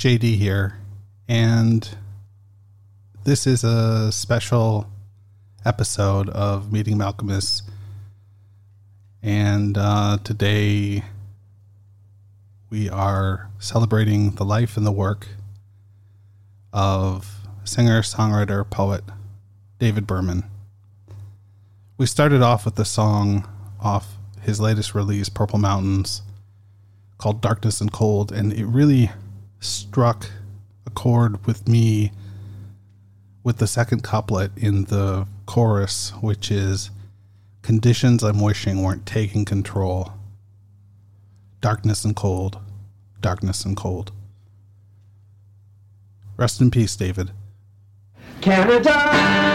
JD here, and this is a special episode of Meeting Malkmus. And uh, today we are celebrating the life and the work of singer, songwriter, poet David Berman. We started off with the song off his latest release, Purple Mountains, called Darkness and Cold, and it really struck a chord with me with the second couplet in the chorus, which is Conditions I'm wishing weren't taking control. Darkness and cold, darkness and cold. Rest in peace, David. Canada!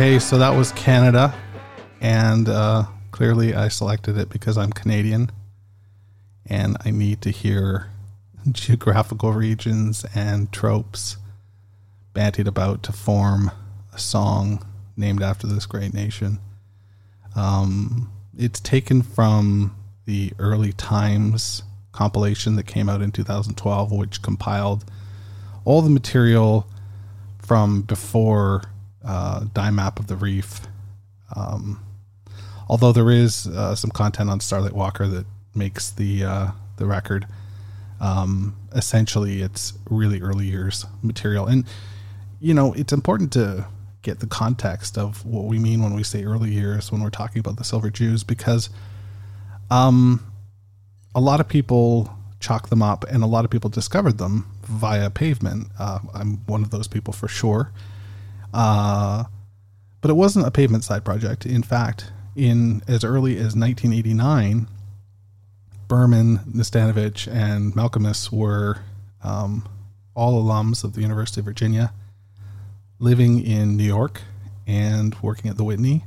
Okay, so that was Canada, and uh, clearly I selected it because I'm Canadian, and I need to hear geographical regions and tropes bantied about to form a song named after this great nation. Um, it's taken from the early Times compilation that came out in 2012, which compiled all the material from before uh, Map of the Reef. Um, although there is uh, some content on Starlight Walker that makes the uh, the record. Um, essentially, it's really early years material, and you know it's important to get the context of what we mean when we say early years when we're talking about the Silver Jews, because um, a lot of people chalk them up, and a lot of people discovered them via pavement. Uh, I'm one of those people for sure. Uh, but it wasn't a pavement side project. In fact, in as early as 1989, Berman, Nastanovich, and Malkmus were um, all alums of the University of Virginia, living in New York and working at the Whitney.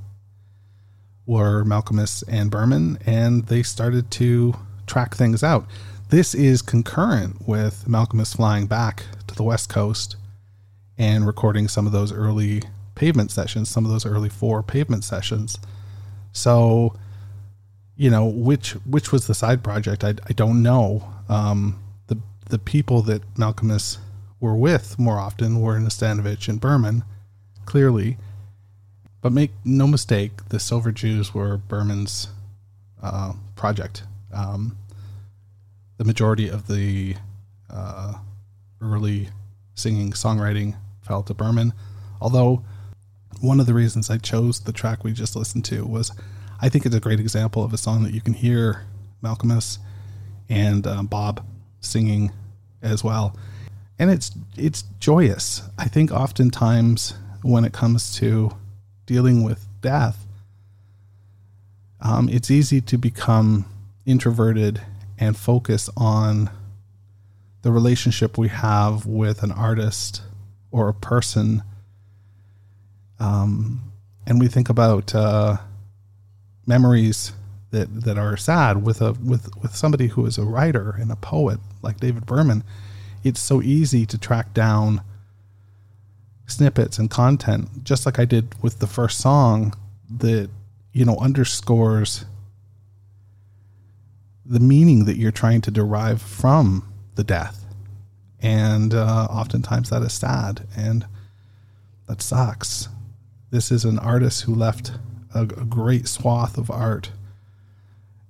Were Malkmus and Berman, and they started to track things out. This is concurrent with Malkmus flying back to the West Coast and recording some of those early pavement sessions, some of those early four pavement sessions. So, you know, which which was the side project? I, I don't know. Um, the the people that Malkmus were with more often were Nastanovich and Berman, clearly. But make no mistake, the Silver Jews were Berman's uh, project. Um, the majority of the uh, early singing songwriting fell to Berman. Although one of the reasons I chose the track we just listened to was I think it's a great example of a song that you can hear Malkmus and um, Bob singing as well, and it's it's joyous. I think oftentimes when it comes to dealing with death, um, it's easy to become introverted and focus on the relationship we have with an artist or a person. Um, and we think about uh, memories that that are sad with a with with somebody who is a writer and a poet like David Berman. It's so easy to track down snippets and content, just like I did with the first song, that you know underscores the meaning that you're trying to derive from the death and uh, oftentimes that is sad. And that sucks. This is an artist who left a, a great swath of art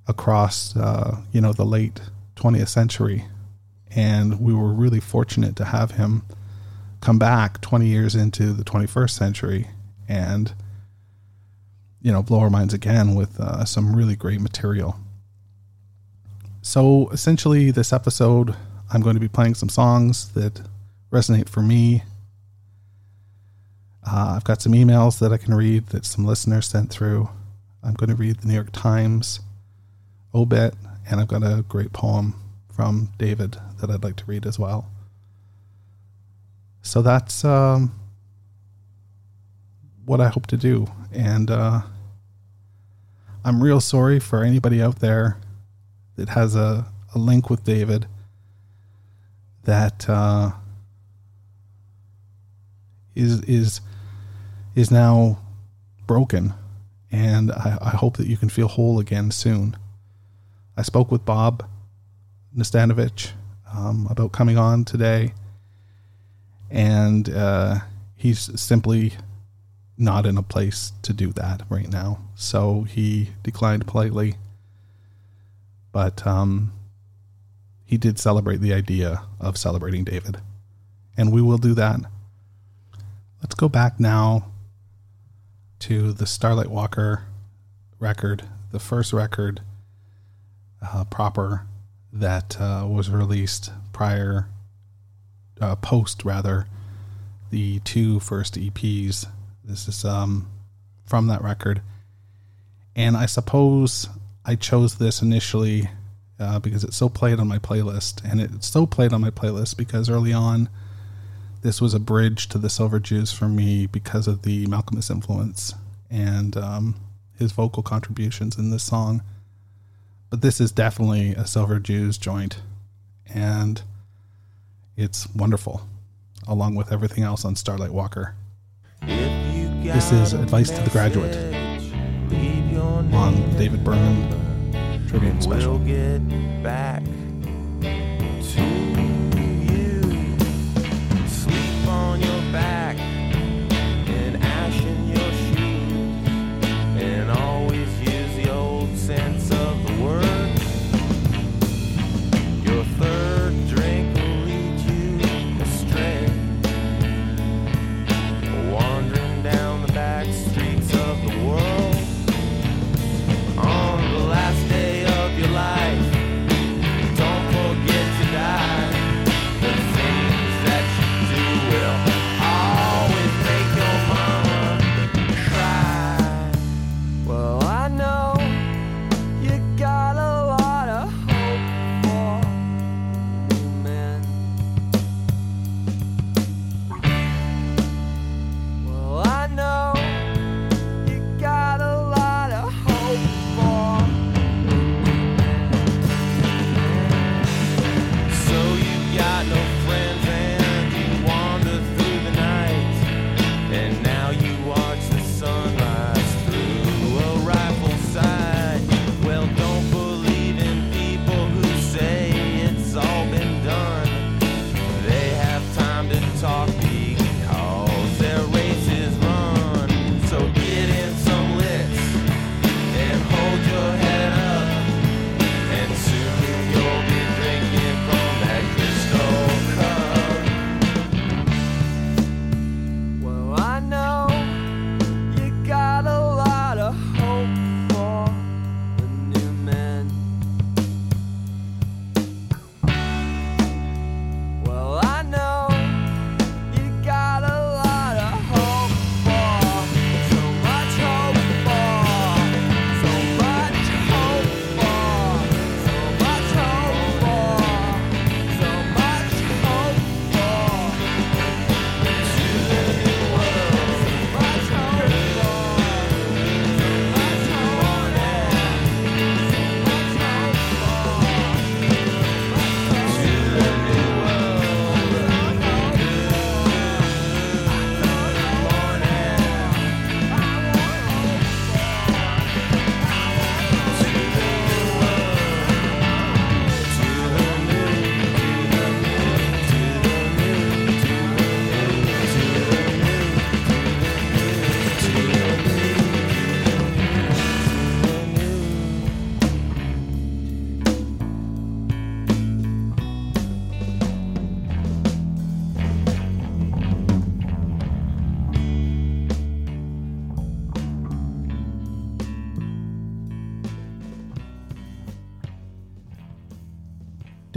across, uh, you know, the late 20th century. And we were really fortunate to have him come back 20 years into the 21st century and, you know, blow our minds again with uh, some really great material. So essentially, this episode, I'm going to be playing some songs that resonate for me. Uh, I've got some emails that I can read that some listeners sent through. I'm going to read the New York Times obit, and I've got a great poem from David that I'd like to read as well. So that's um, what I hope to do. And uh, I'm real sorry for anybody out there that has a, a link with David that uh, is is is now broken, and I, I hope that you can feel whole again soon. I spoke with Bob Nastanovich um, about coming on today, and uh, he's simply not in a place to do that right now. So he declined politely, but um, he did celebrate the idea of celebrating David, and we will do that. Let's go back now to the Starlight Walker record, the first record uh, proper that uh, was released prior, uh, post rather, the two first EPs. This is um, from that record. And I suppose I chose this initially uh, because it's so played on my playlist. And it's so played on my playlist because early on, this was a bridge to the Silver Jews for me because of the Malcolmist influence and um, his vocal contributions in this song but this is definitely a Silver Jews joint, and it's wonderful, along with everything else on Starlight Walker. This is Advice to the Graduate on David Berman Special. We'll get back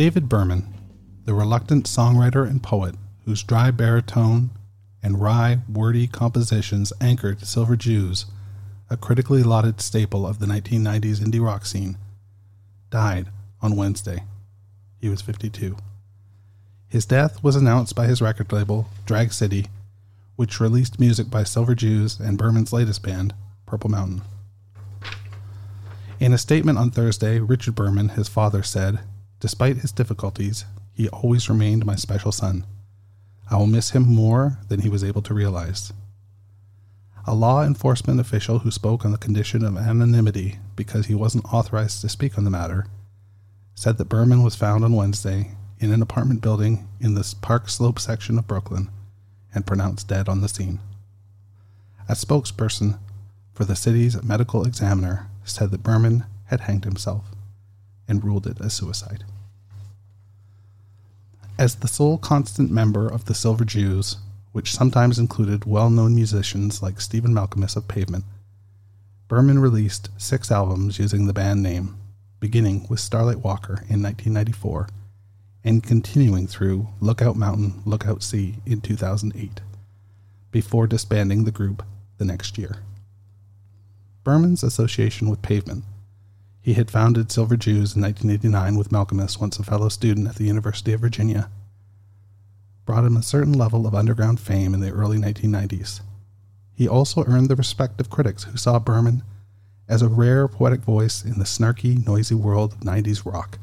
David Berman, the reluctant songwriter and poet whose dry baritone and wry, wordy compositions anchored Silver Jews, a critically lauded staple of the 1990s indie rock scene, died on Wednesday. He was 52. His death was announced by his record label, Drag City, which released music by Silver Jews and Berman's latest band, Purple Mountain. In a statement on Thursday, Richard Berman, his father, said, Despite his difficulties, he always remained my special son. I will miss him more than he was able to realize. A law enforcement official who spoke on the condition of anonymity because he wasn't authorized to speak on the matter said that Berman was found on Wednesday in an apartment building in the Park Slope section of Brooklyn and pronounced dead on the scene. A spokesperson for the city's medical examiner said that Berman had hanged himself and ruled it as suicide. As the sole constant member of the Silver Jews, which sometimes included well known musicians like Stephen Malkmus of Pavement, Berman released six albums using the band name, beginning with Starlight Walker in 1994 and continuing through Lookout Mountain, Lookout Sea in 2008, before disbanding the group the next year. Berman's association with Pavement. He had founded Silver Jews in 1989 with Malkmus, once a fellow student at the University of Virginia, brought him a certain level of underground fame in the early 1990s. He also earned the respect of critics who saw Berman as a rare poetic voice in the snarky, noisy world of 90s rock.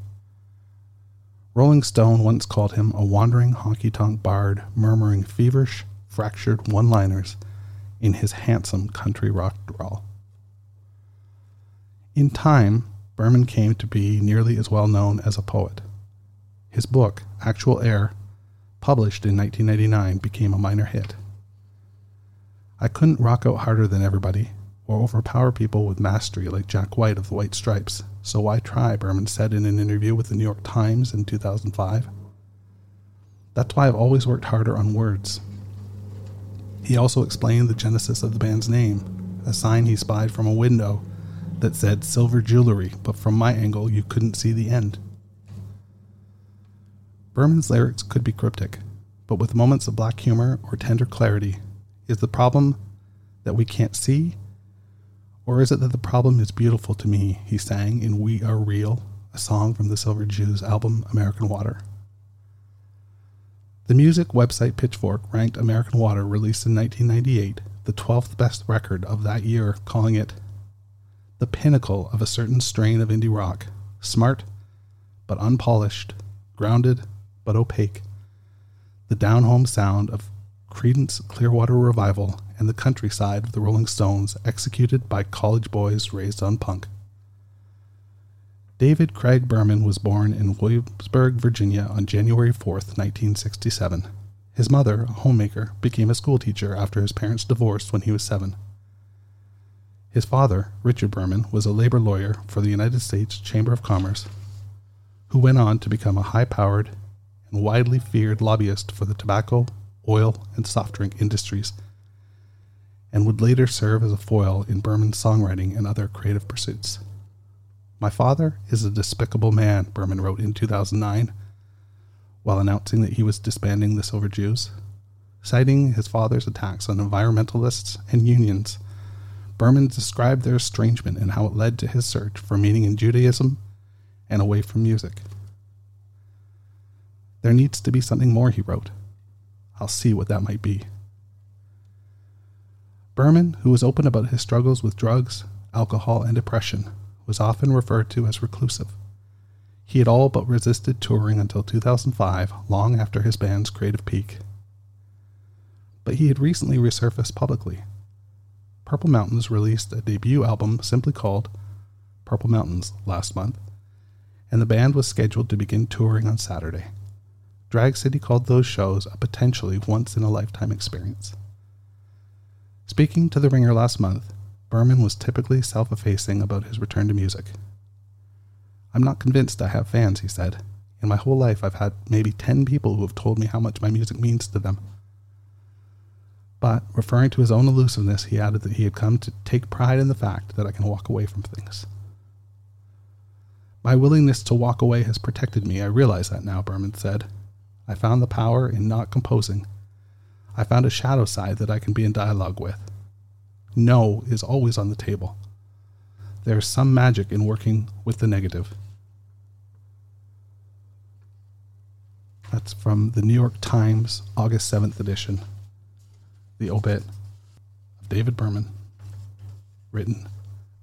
Rolling Stone once called him a wandering honky tonk bard, murmuring feverish, fractured one liners in his handsome country rock drawl. In time, Berman came to be nearly as well known as a poet. His book, Actual Air, published in 1999, became a minor hit. I couldn't rock out harder than everybody, or overpower people with mastery like Jack White of the White Stripes, so why try, Berman said in an interview with the New York Times in 2005. That's why I've always worked harder on words. He also explained the genesis of the band's name, a sign he spied from a window that said silver jewelry, but from my angle you couldn't see the end. Berman's lyrics could be cryptic, but with moments of black humor or tender clarity. Is the problem that we can't see or is it that the problem is beautiful to me? He sang in We Are Real, a song from the Silver Jews album American Water. The music website Pitchfork ranked American Water, released in 1998, the 12th best record of that year, calling it the pinnacle of a certain strain of indie rock, smart but unpolished, grounded but opaque, the down home sound of Creedence Clearwater Revival and the countryside of the Rolling Stones, executed by college boys raised on punk. David Craig Berman was born in Williamsburg, Virginia on January 4, 1967. His mother, a homemaker, became a schoolteacher after his parents divorced when he was seven. His father, Richard Berman, was a labor lawyer for the United States Chamber of Commerce, who went on to become a high powered and widely feared lobbyist for the tobacco, oil, and soft drink industries and would later serve as a foil in Berman's songwriting and other creative pursuits. My father is a despicable man, Berman wrote in 2009, while announcing that he was disbanding the Silver Jews. Citing his father's attacks on environmentalists and unions, Berman described their estrangement and how it led to his search for meaning in Judaism and away from music. There needs to be something more, he wrote. I'll see what that might be. Berman, who was open about his struggles with drugs, alcohol, and depression, was often referred to as reclusive. He had all but resisted touring until 2005, long after his band's creative peak. But he had recently resurfaced publicly. Purple Mountains released a debut album simply called Purple Mountains last month, and the band was scheduled to begin touring on Saturday. Drag City called those shows a potentially once in a lifetime experience. Speaking to The Ringer last month, Berman was typically self effacing about his return to music. I'm not convinced I have fans, he said. In my whole life, I've had maybe 10 people who have told me how much my music means to them. But, referring to his own elusiveness, he added that he had come to take pride in the fact that I can walk away from things. My willingness to walk away has protected me. I realize that now, Berman said. I found the power in not composing. I found a shadow side that I can be in dialogue with. No is always on the table. There is some magic in working with the negative. That's from the New York Times, August 7th edition. The obit of David Berman, written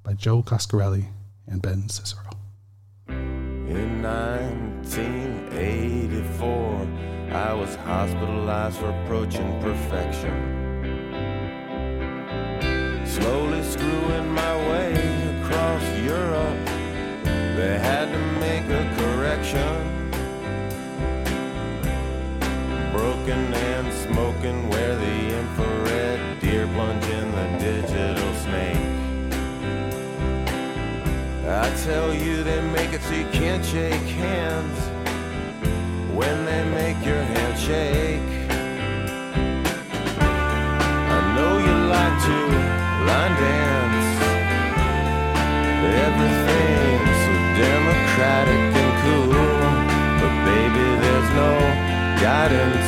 by Joe Coscarelli and Ben Sisario. In 1984, I was hospitalized for approaching perfection. Slowly screwing my way across Europe, they had to make a correction. Broken and smoking I tell you, they make it so you can't shake hands when they make your hand shake. I know you like to line dance. Everything's so democratic and cool. But baby, there's no guidance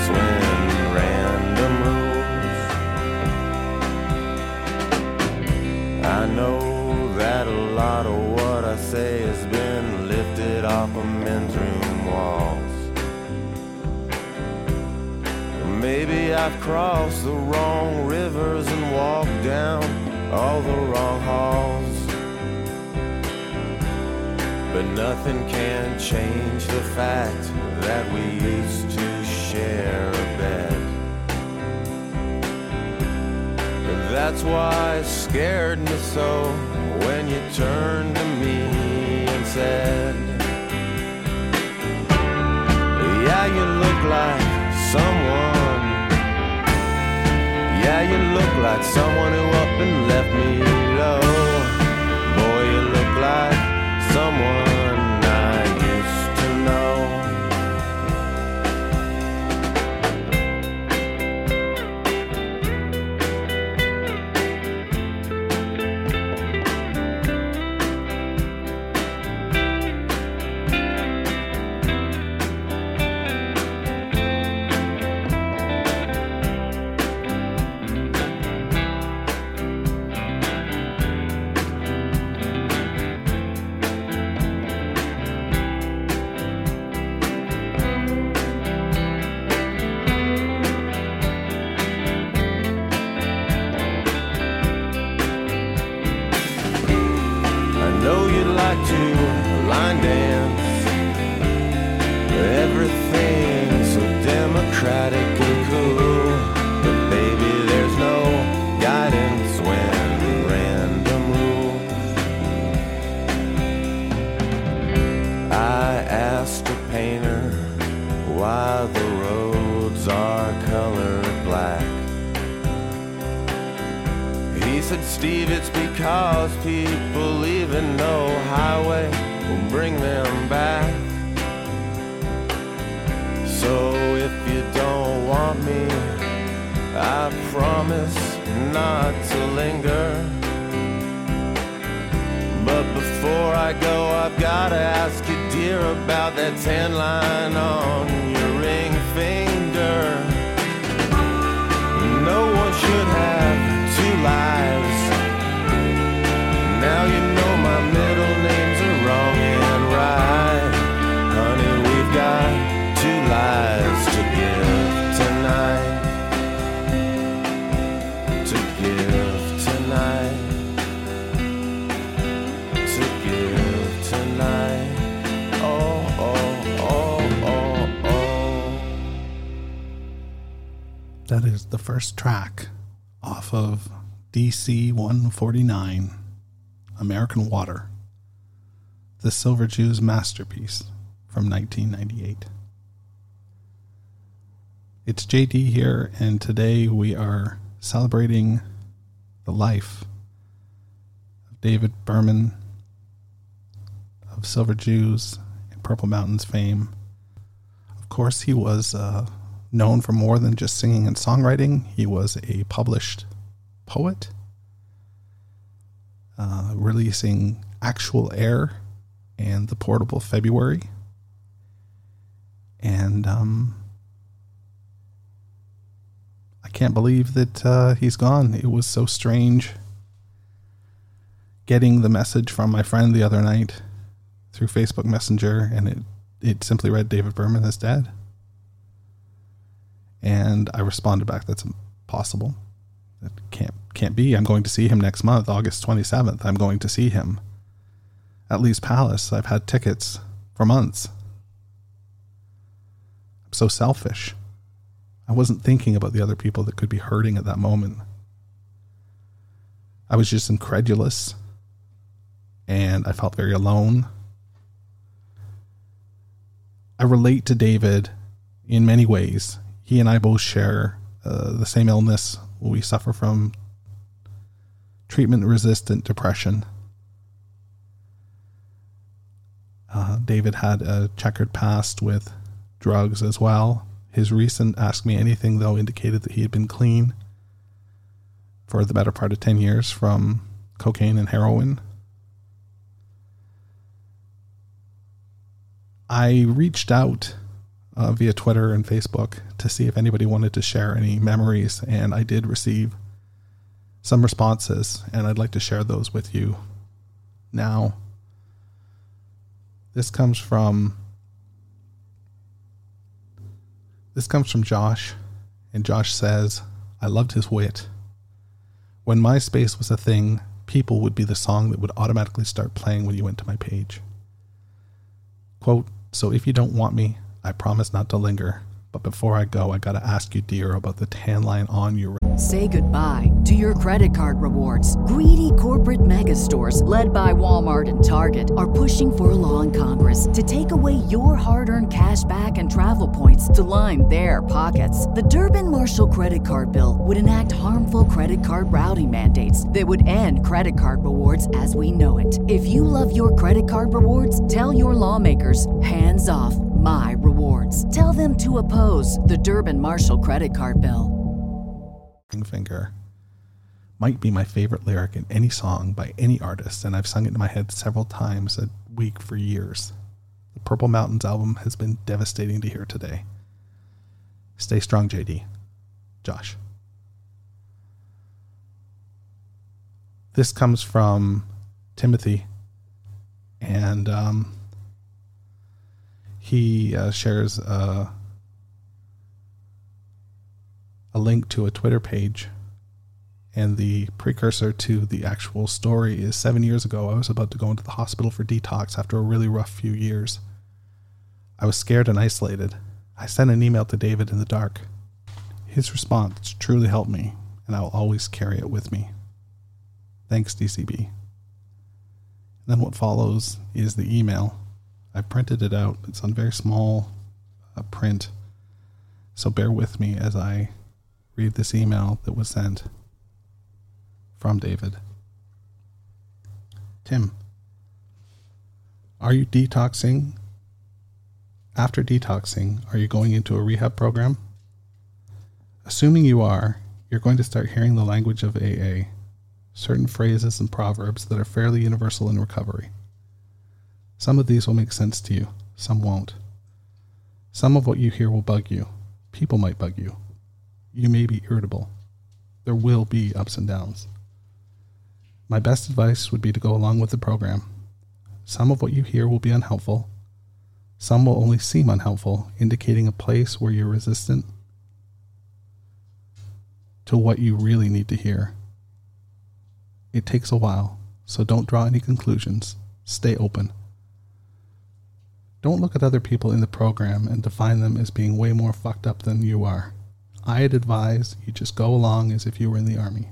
I've crossed the wrong rivers and walked down all the wrong halls. But nothing can change the fact that we used to share a bed. And that's why it scared me so when you turned to me and said, Yeah, you look like someone. Yeah, you look like someone who up and left me low. Boy, you look like someone But before I go, I've gotta ask you, dear, about that tan line on your ring finger. No one should have two lives. That is the first track off of DC 149, American Water, the Silver Jew's masterpiece from 1998. It's JD here, and today we are celebrating the life of David Berman of Silver Jews and Purple Mountains fame. Of course, he was uh, known for more than just singing and songwriting. He was a published poet, uh, releasing Actual Air and the portable February. And um, I can't believe that uh, he's gone. It was so strange getting the message from my friend the other night through Facebook Messenger, and it, it simply read David Berman is dead. And I responded back, that's impossible. That can't can't be. I'm going to see him next month, August 27th. I'm going to see him at Lee's Palace. I've had tickets for months. I'm so selfish. I wasn't thinking about the other people that could be hurting at that moment. I was just incredulous and I felt very alone. I relate to David in many ways. He and I both share uh, the same illness. We suffer from treatment resistant depression. Uh, David had a checkered past with drugs as well. His recent Ask Me Anything, though, indicated that he had been clean for the better part of 10 years from cocaine and heroin. I reached out uh, via Twitter and Facebook to see if anybody wanted to share any memories, and I did receive some responses, and I'd like to share those with you now. This comes from this comes from Josh, and Josh says, "I loved his wit. When MySpace was a thing, people would be the song that would automatically start playing when you went to my page." Quote, "So if you don't want me, I promise not to linger." But before I go, I gotta ask you, dear, about the tan line on your. Say goodbye to your credit card rewards. Greedy corporate mega stores, led by Walmart and Target, are pushing for a law in Congress to take away your hard earned cash back and travel points to line their pockets. The Durbin Marshall credit card bill would enact harmful credit card routing mandates that would end credit card rewards as we know it. If you love your credit card rewards, tell your lawmakers hands off my rewards. Tell them to oppose the Durbin Marshall credit card bill. finger might be my favorite lyric in any song by any artist, and I've sung it in my head several times a week for years. The Purple Mountains album has been devastating to hear today. Stay strong, JD. Josh. This comes from Timothy, and um, he uh, shares uh, a link to a Twitter page. And the precursor to the actual story is seven years ago, I was about to go into the hospital for detox after a really rough few years. I was scared and isolated. I sent an email to David in the dark. His response truly helped me, and I will always carry it with me. Thanks, DCB. then what follows is the email. I printed it out. It's on very small uh, print. So bear with me as I read this email that was sent from David. Tim, are you detoxing? After detoxing, are you going into a rehab program? Assuming you are, you're going to start hearing the language of AA, certain phrases and proverbs that are fairly universal in recovery. Some of these will make sense to you, some won't. Some of what you hear will bug you. People might bug you. You may be irritable. There will be ups and downs. My best advice would be to go along with the program. Some of what you hear will be unhelpful. Some will only seem unhelpful, indicating a place where you're resistant to what you really need to hear. It takes a while, so don't draw any conclusions. Stay open. Don't look at other people in the program and define them as being way more fucked up than you are. I'd advise you just go along as if you were in the army.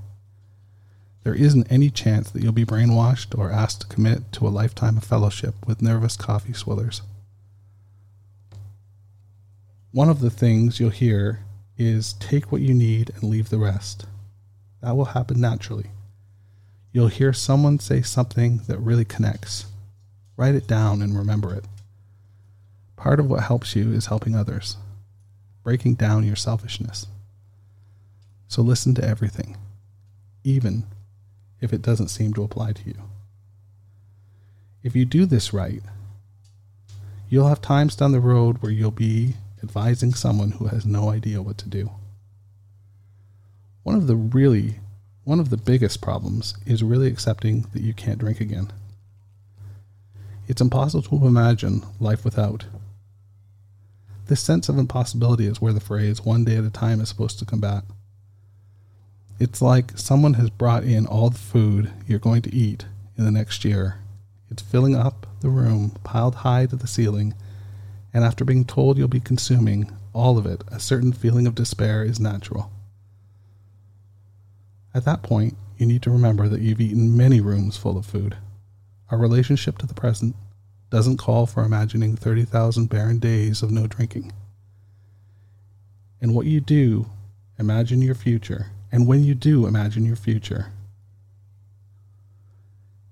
There isn't any chance that you'll be brainwashed or asked to commit to a lifetime of fellowship with nervous coffee swillers. One of the things you'll hear is take what you need and leave the rest. That will happen naturally. You'll hear someone say something that really connects. Write it down and remember it. Part of what helps you is helping others, breaking down your selfishness. So listen to everything, even if it doesn't seem to apply to you. If you do this right, You'll have times down the road where you'll be advising someone who has no idea what to do. One of the really, one of the biggest problems is really accepting that you can't drink again. It's impossible to imagine life without. This sense of impossibility is where the phrase one day at a time is supposed to combat. It's like someone has brought in all the food you're going to eat in the next year. It's filling up the room, piled high to the ceiling, and after being told you'll be consuming all of it, a certain feeling of despair is natural. At that point, you need to remember that you've eaten many rooms full of food. Our relationship to the present doesn't call for imagining 30,000 barren days of no drinking. And what you do, imagine your future. And when you do imagine your future,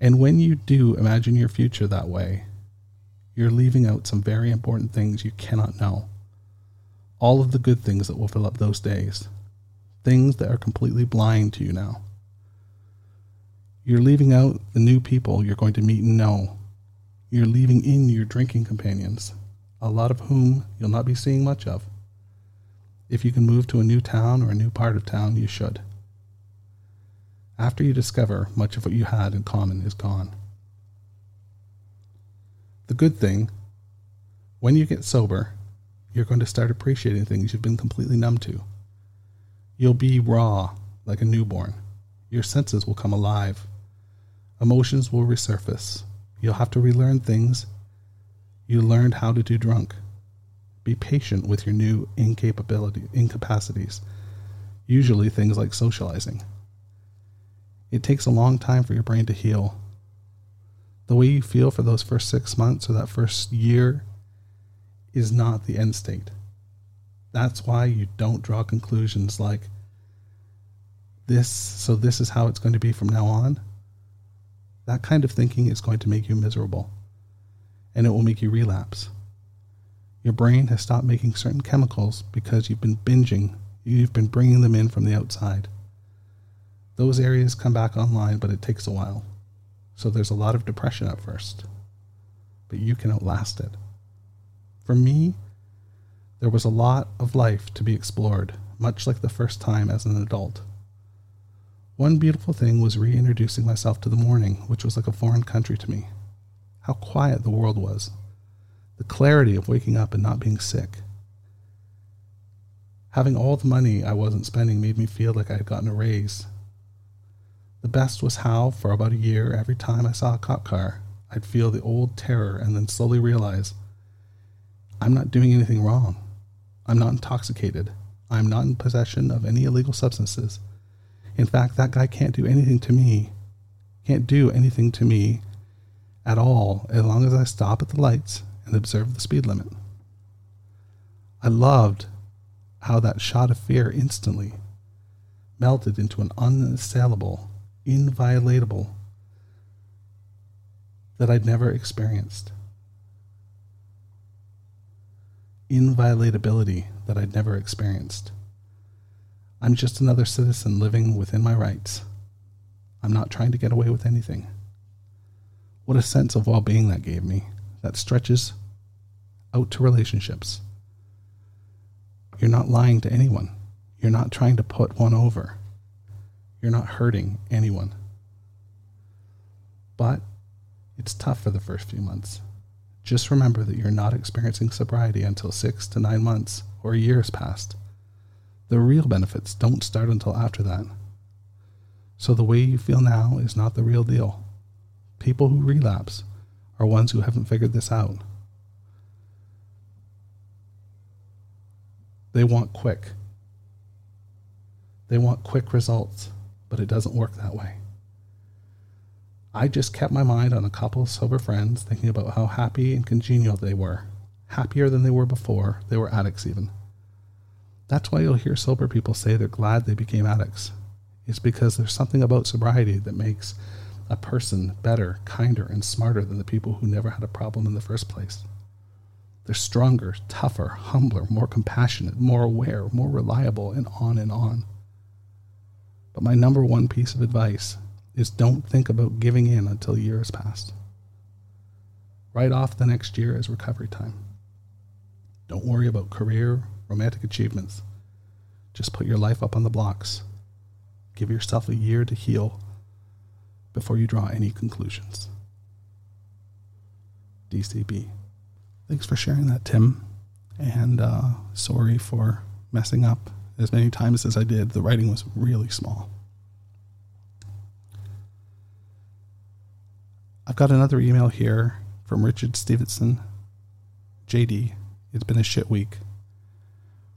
and when you do imagine your future that way, you're leaving out some very important things you cannot know. All of the good things that will fill up those days, things that are completely blind to you now. You're leaving out the new people you're going to meet and know. You're leaving in your drinking companions, a lot of whom you'll not be seeing much of. If you can move to a new town or a new part of town, you should. After you discover much of what you had in common is gone. The good thing, when you get sober, you're going to start appreciating things you've been completely numb to. You'll be raw, like a newborn. Your senses will come alive. Emotions will resurface. You'll have to relearn things you learned how to do drunk. Be patient with your new incapability, incapacities, usually things like socializing. It takes a long time for your brain to heal. The way you feel for those first six months or that first year is not the end state. That's why you don't draw conclusions like this, so this is how it's going to be from now on. That kind of thinking is going to make you miserable and it will make you relapse. Your brain has stopped making certain chemicals because you've been binging, you've been bringing them in from the outside. Those areas come back online, but it takes a while. So there's a lot of depression at first. But you can outlast it. For me, there was a lot of life to be explored, much like the first time as an adult. One beautiful thing was reintroducing myself to the morning, which was like a foreign country to me. How quiet the world was. The clarity of waking up and not being sick. Having all the money I wasn't spending made me feel like I had gotten a raise the best was how, for about a year, every time I saw a cop car, I'd feel the old terror and then slowly realize I'm not doing anything wrong. I'm not intoxicated. I'm not in possession of any illegal substances. In fact, that guy can't do anything to me. Can't do anything to me at all as long as I stop at the lights and observe the speed limit. I loved how that shot of fear instantly melted into an unassailable inviolatable that I'd never experienced. Inviolatability that I'd never experienced. I'm just another citizen living within my rights. I'm not trying to get away with anything. What a sense of well being that gave me that stretches out to relationships. You're not lying to anyone. You're not trying to put one over. You're not hurting anyone. But it's tough for the first few months. Just remember that you're not experiencing sobriety until six to nine months or years passed. The real benefits don't start until after that. So the way you feel now is not the real deal. People who relapse are ones who haven't figured this out. They want quick. They want quick results but it doesn't work that way. I just kept my mind on a couple of sober friends, thinking about how happy and congenial they were, happier than they were before they were addicts, even. That's why you'll hear sober people say they're glad they became addicts. It's because there's something about sobriety that makes a person better, kinder, and smarter than the people who never had a problem in the first place. They're stronger, tougher, humbler, more compassionate, more aware, more reliable, and on and on. But my number one piece of advice is don't think about giving in until years pass. Write off the next year as recovery time. Don't worry about career, romantic achievements. Just put your life up on the blocks. Give yourself a year to heal before you draw any conclusions. DCB. Thanks for sharing that, Tim. And uh, sorry for messing up as many times as I did. The writing was really small. I've got another email here from Richard Stevenson. JD, it's been a shit week.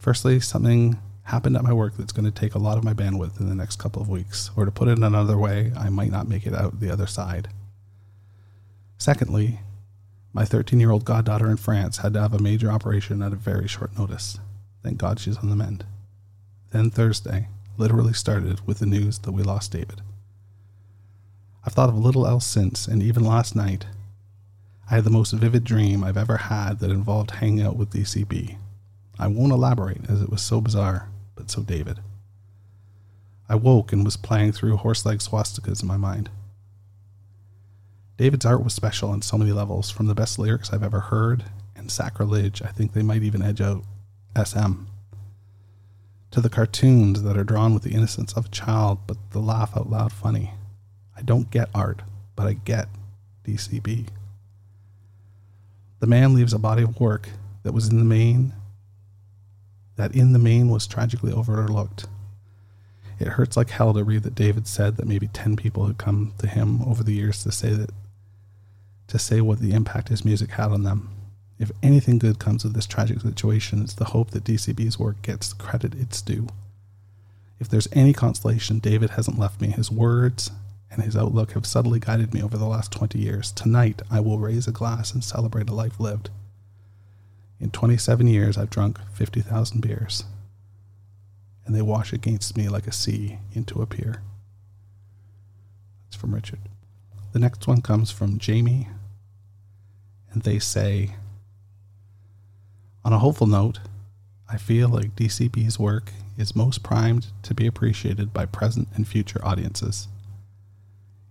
Firstly, something happened at my work that's going to take a lot of my bandwidth in the next couple of weeks. Or to put it another way, I might not make it out the other side. Secondly, my 13 year old goddaughter in France had to have a major operation at a very short notice. Thank God she's on the mend. Then Thursday literally started with the news that we lost David. I've thought of little else since, and even last night, I had the most vivid dream I've ever had that involved hanging out with DCB. I won't elaborate as it was so bizarre, but so David. I woke and was playing through horse leg swastikas in my mind. David's art was special on so many levels, from the best lyrics I've ever heard and sacrilege, I think they might even edge out SM, to the cartoons that are drawn with the innocence of a child but the laugh out loud funny. I don't get art, but I get DCB. The man leaves a body of work that was in the main that in the main was tragically overlooked. It hurts like hell to read that David said that maybe 10 people had come to him over the years to say that to say what the impact his music had on them. If anything good comes of this tragic situation, it's the hope that DCB's work gets the credit it's due. If there's any consolation, David hasn't left me. His words and his outlook have subtly guided me over the last 20 years. Tonight, I will raise a glass and celebrate a life lived. In 27 years, I've drunk 50,000 beers, and they wash against me like a sea into a pier. That's from Richard. The next one comes from Jamie and they say, on a hopeful note, I feel like DCB's work is most primed to be appreciated by present and future audiences.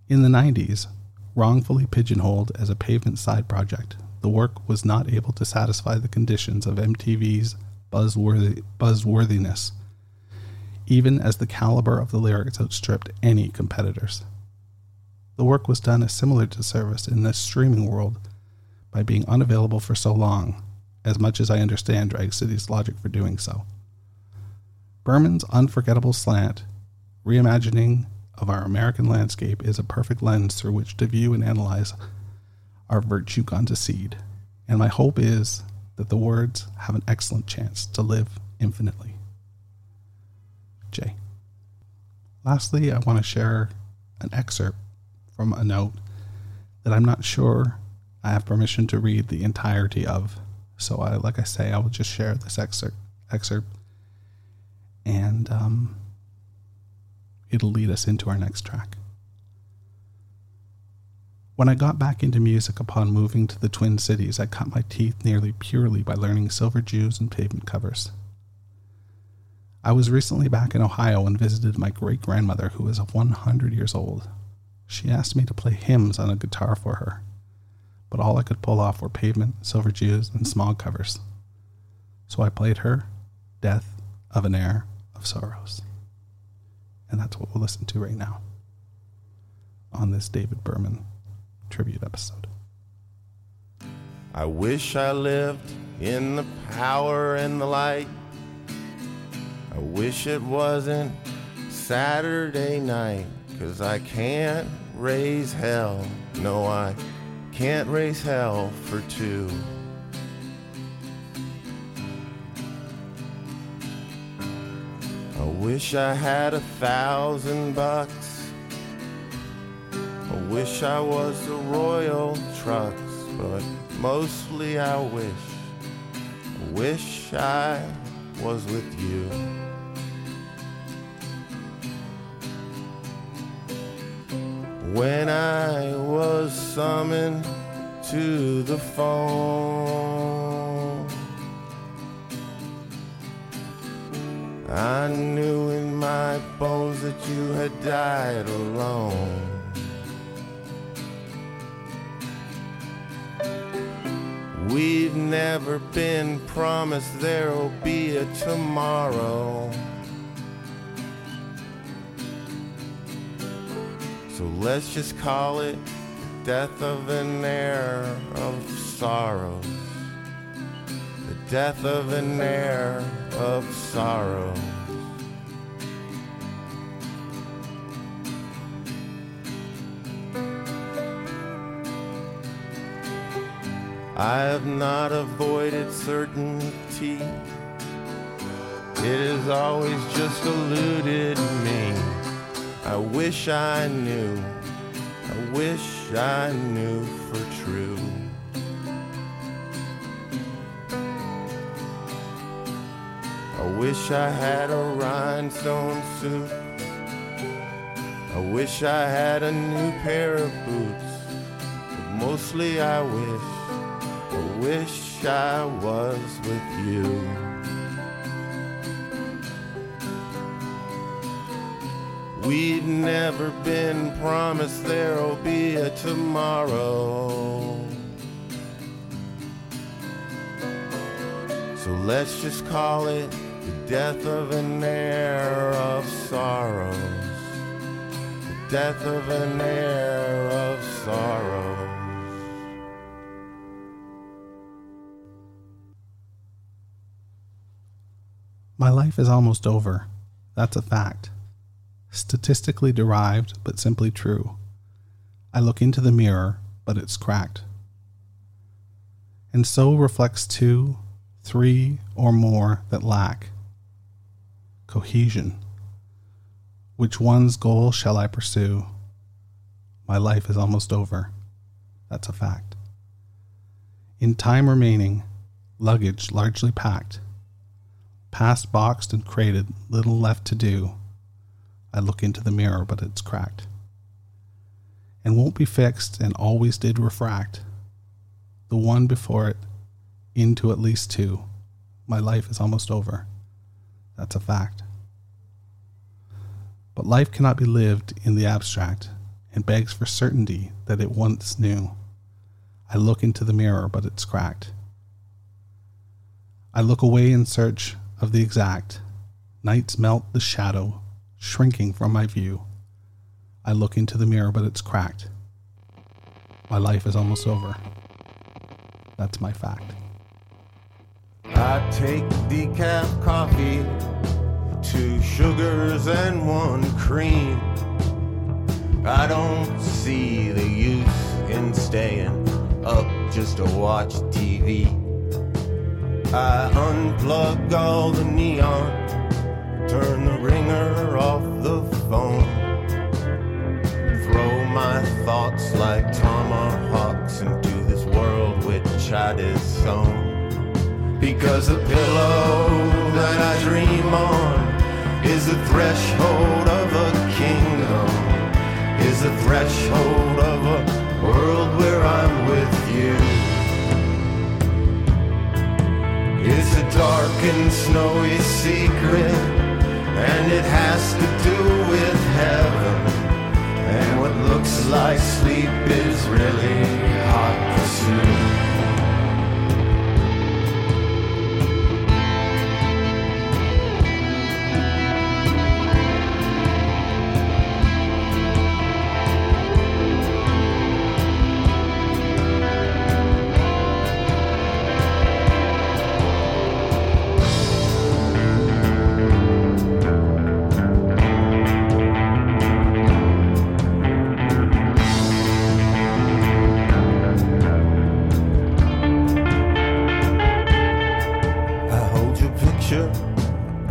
In the 90s, wrongfully pigeonholed as a pavement side project, the work was not able to satisfy the conditions of MTV's buzzworthy, buzzworthiness, even as the caliber of the lyrics outstripped any competitors. The work was done a similar disservice in the streaming world by being unavailable for so long, as much as I understand Drag City's logic for doing so. Berman's unforgettable slant, reimagining of our American landscape, is a perfect lens through which to view and analyze our virtue gone to seed, and my hope is that the words have an excellent chance to live infinitely. J. Lastly, I want to share an excerpt from a note that I'm not sure I have permission to read the entirety of. So, I, like I say, I will just share this excerpt, excerpt and um, it'll lead us into our next track. When I got back into music upon moving to the Twin Cities, I cut my teeth nearly purely by learning Silver Jews and pavement covers. I was recently back in Ohio and visited my great grandmother, who is 100 years old. She asked me to play hymns on a guitar for her but all I could pull off were pavement, silver Jews, and smog covers. So I played her Death of an Heir of Sorrows. And that's what we'll listen to right now on this David Berman tribute episode. I wish I lived in the power and the light. I wish it wasn't Saturday night, cause I can't raise hell. No, I can't raise hell for two. I wish I had a thousand bucks. Wish I was the Royal Trux, but mostly I wish, wish I was with you. When I was summoned to the phone, I knew in my bones that you had died alone. We've never been promised there'll be a tomorrow. So let's just call it the death of an heir of sorrows. The death of an heir of sorrows. I have not avoided certainty. It has always just eluded me. I wish I knew, I wish I knew for true. I wish I had a rhinestone suit. I wish I had a new pair of boots. But mostly I wish wish I was with you. We'd never been promised there'll be a tomorrow. So let's just call it the death of an heir of sorrows. The death of an heir of sorrows. My life is almost over. That's a fact. Statistically derived, but simply true. I look into the mirror, but it's cracked. And so reflects two, three, or more that lack cohesion. Which one's goal shall I pursue? My life is almost over. That's a fact. In time remaining, luggage largely packed, past boxed and crated, little left to do. I look into the mirror, but it's cracked. And won't be fixed and always did refract. The one before it into at least two. My life is almost over. That's a fact. But life cannot be lived in the abstract and begs for certainty that it once knew. I look into the mirror, but it's cracked. I look away in search of the exact. Nights melt the shadow, shrinking from my view. I look into the mirror, but it's cracked. My life is almost over. That's my fact. I take decaf coffee, two sugars and one cream. I don't see the use in staying up just to watch TV. I unplug all the neon, turn the ringer off the phone, throw my thoughts like tomahawks into this world which I disown. Because the pillow that I dream on is the threshold of a kingdom, is the threshold of a world where I'm with you. Dark and snowy secret, and it has to do with heaven. And what looks like sleep is really hot pursuit.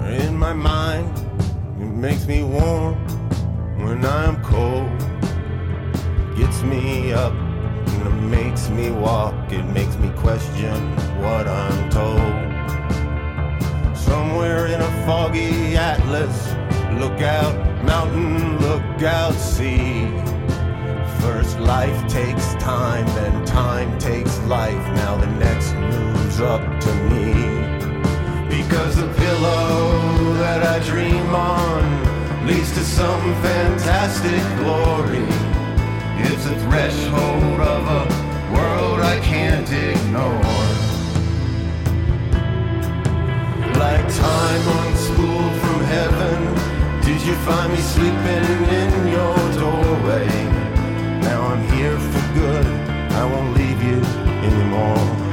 In my mind. It makes me warm when I'm cold. Gets me up and it makes me walk. It makes me question what I'm told. Somewhere in a foggy atlas, look out mountain, look out sea. First life takes time, then time takes life. Now the next moves up to me. Because the pillow that I dream on leads to some fantastic glory. It's a threshold of a world I can't ignore. Like time unspooled from heaven, did you find me sleeping in your doorway? Now I'm here for good, I won't leave you anymore.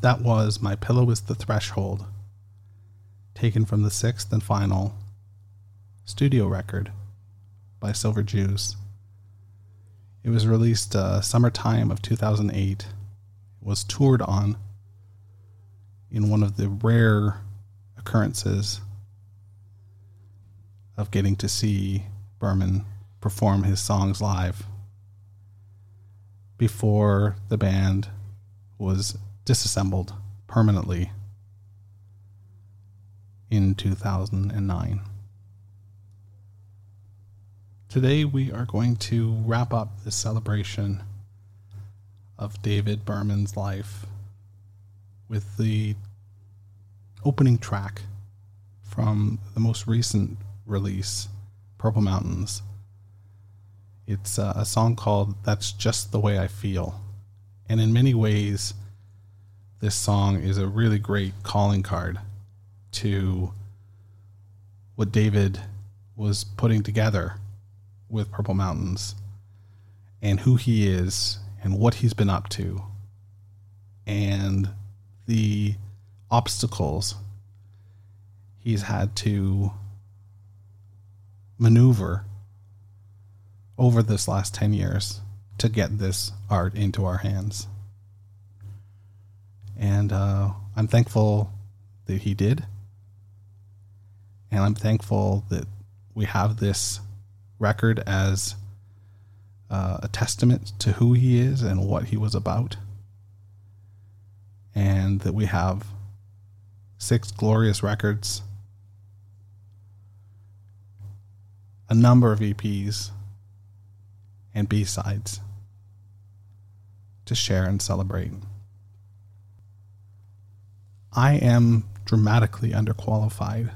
That was My Pillow is the Threshold, taken from the sixth and final studio record by Silver Jews. It was released uh, summertime of 2008. It was toured on in one of the rare occurrences of getting to see Berman perform his songs live before the band was disassembled permanently in 2009. Today, we are going to wrap up this celebration of David Berman's life with the opening track from the most recent release, Purple Mountains. It's uh, a song called That's Just the Way I Feel. And in many ways, this song is a really great calling card to what David was putting together with Purple Mountains and who he is and what he's been up to and the obstacles he's had to maneuver over this last 10 years to get this art into our hands. And uh, I'm thankful that he did. And I'm thankful that we have this record as uh, a testament to who he is and what he was about. And that we have six glorious records, a number of EPs, and B sides to share and celebrate. I am dramatically underqualified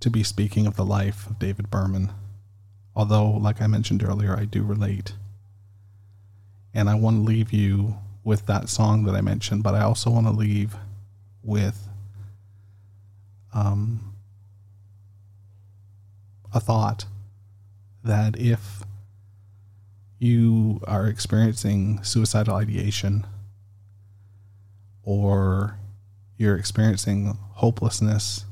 to be speaking of the life of David Berman, although, like I mentioned earlier, I do relate. And I want to leave you with that song that I mentioned, but I also want to leave with um, a thought that if you are experiencing suicidal ideation or you're experiencing hopelessness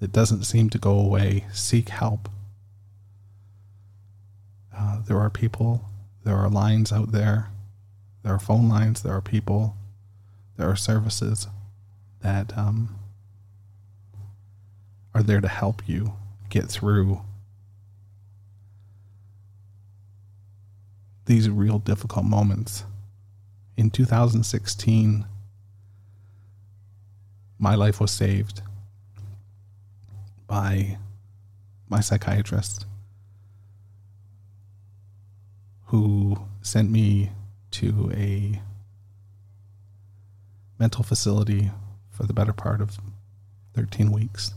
that doesn't seem to go away, seek help. Uh, there are people, there are lines out there, there are phone lines, there are people, there are services that um, are there to help you get through these real difficult moments. In 2016, my life was saved by my psychiatrist who sent me to a mental facility for the better part of 13 weeks.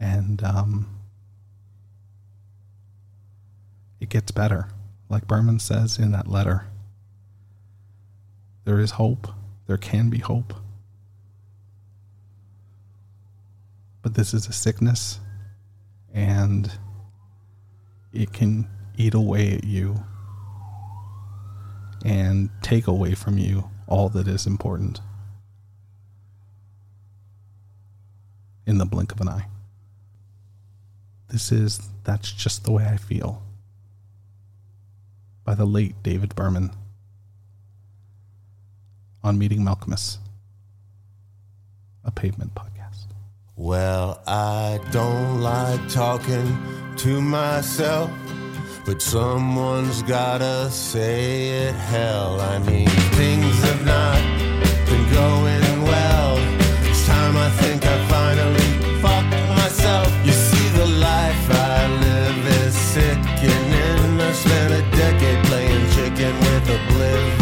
And um, it gets better. Like Berman says in that letter, there is hope. There can be hope. But this is a sickness and it can eat away at you and take away from you all that is important in the blink of an eye. This is That's Just the Way I Feel by the late David Berman on Meeting Malkmus, a pavement podcast. Well, I don't like talking to myself, but someone's gotta say it. Hell, I mean, things have not been going well. It's time I think I finally fucked myself. You see, the life I live is sickening. I spent a decade playing chicken with oblivion.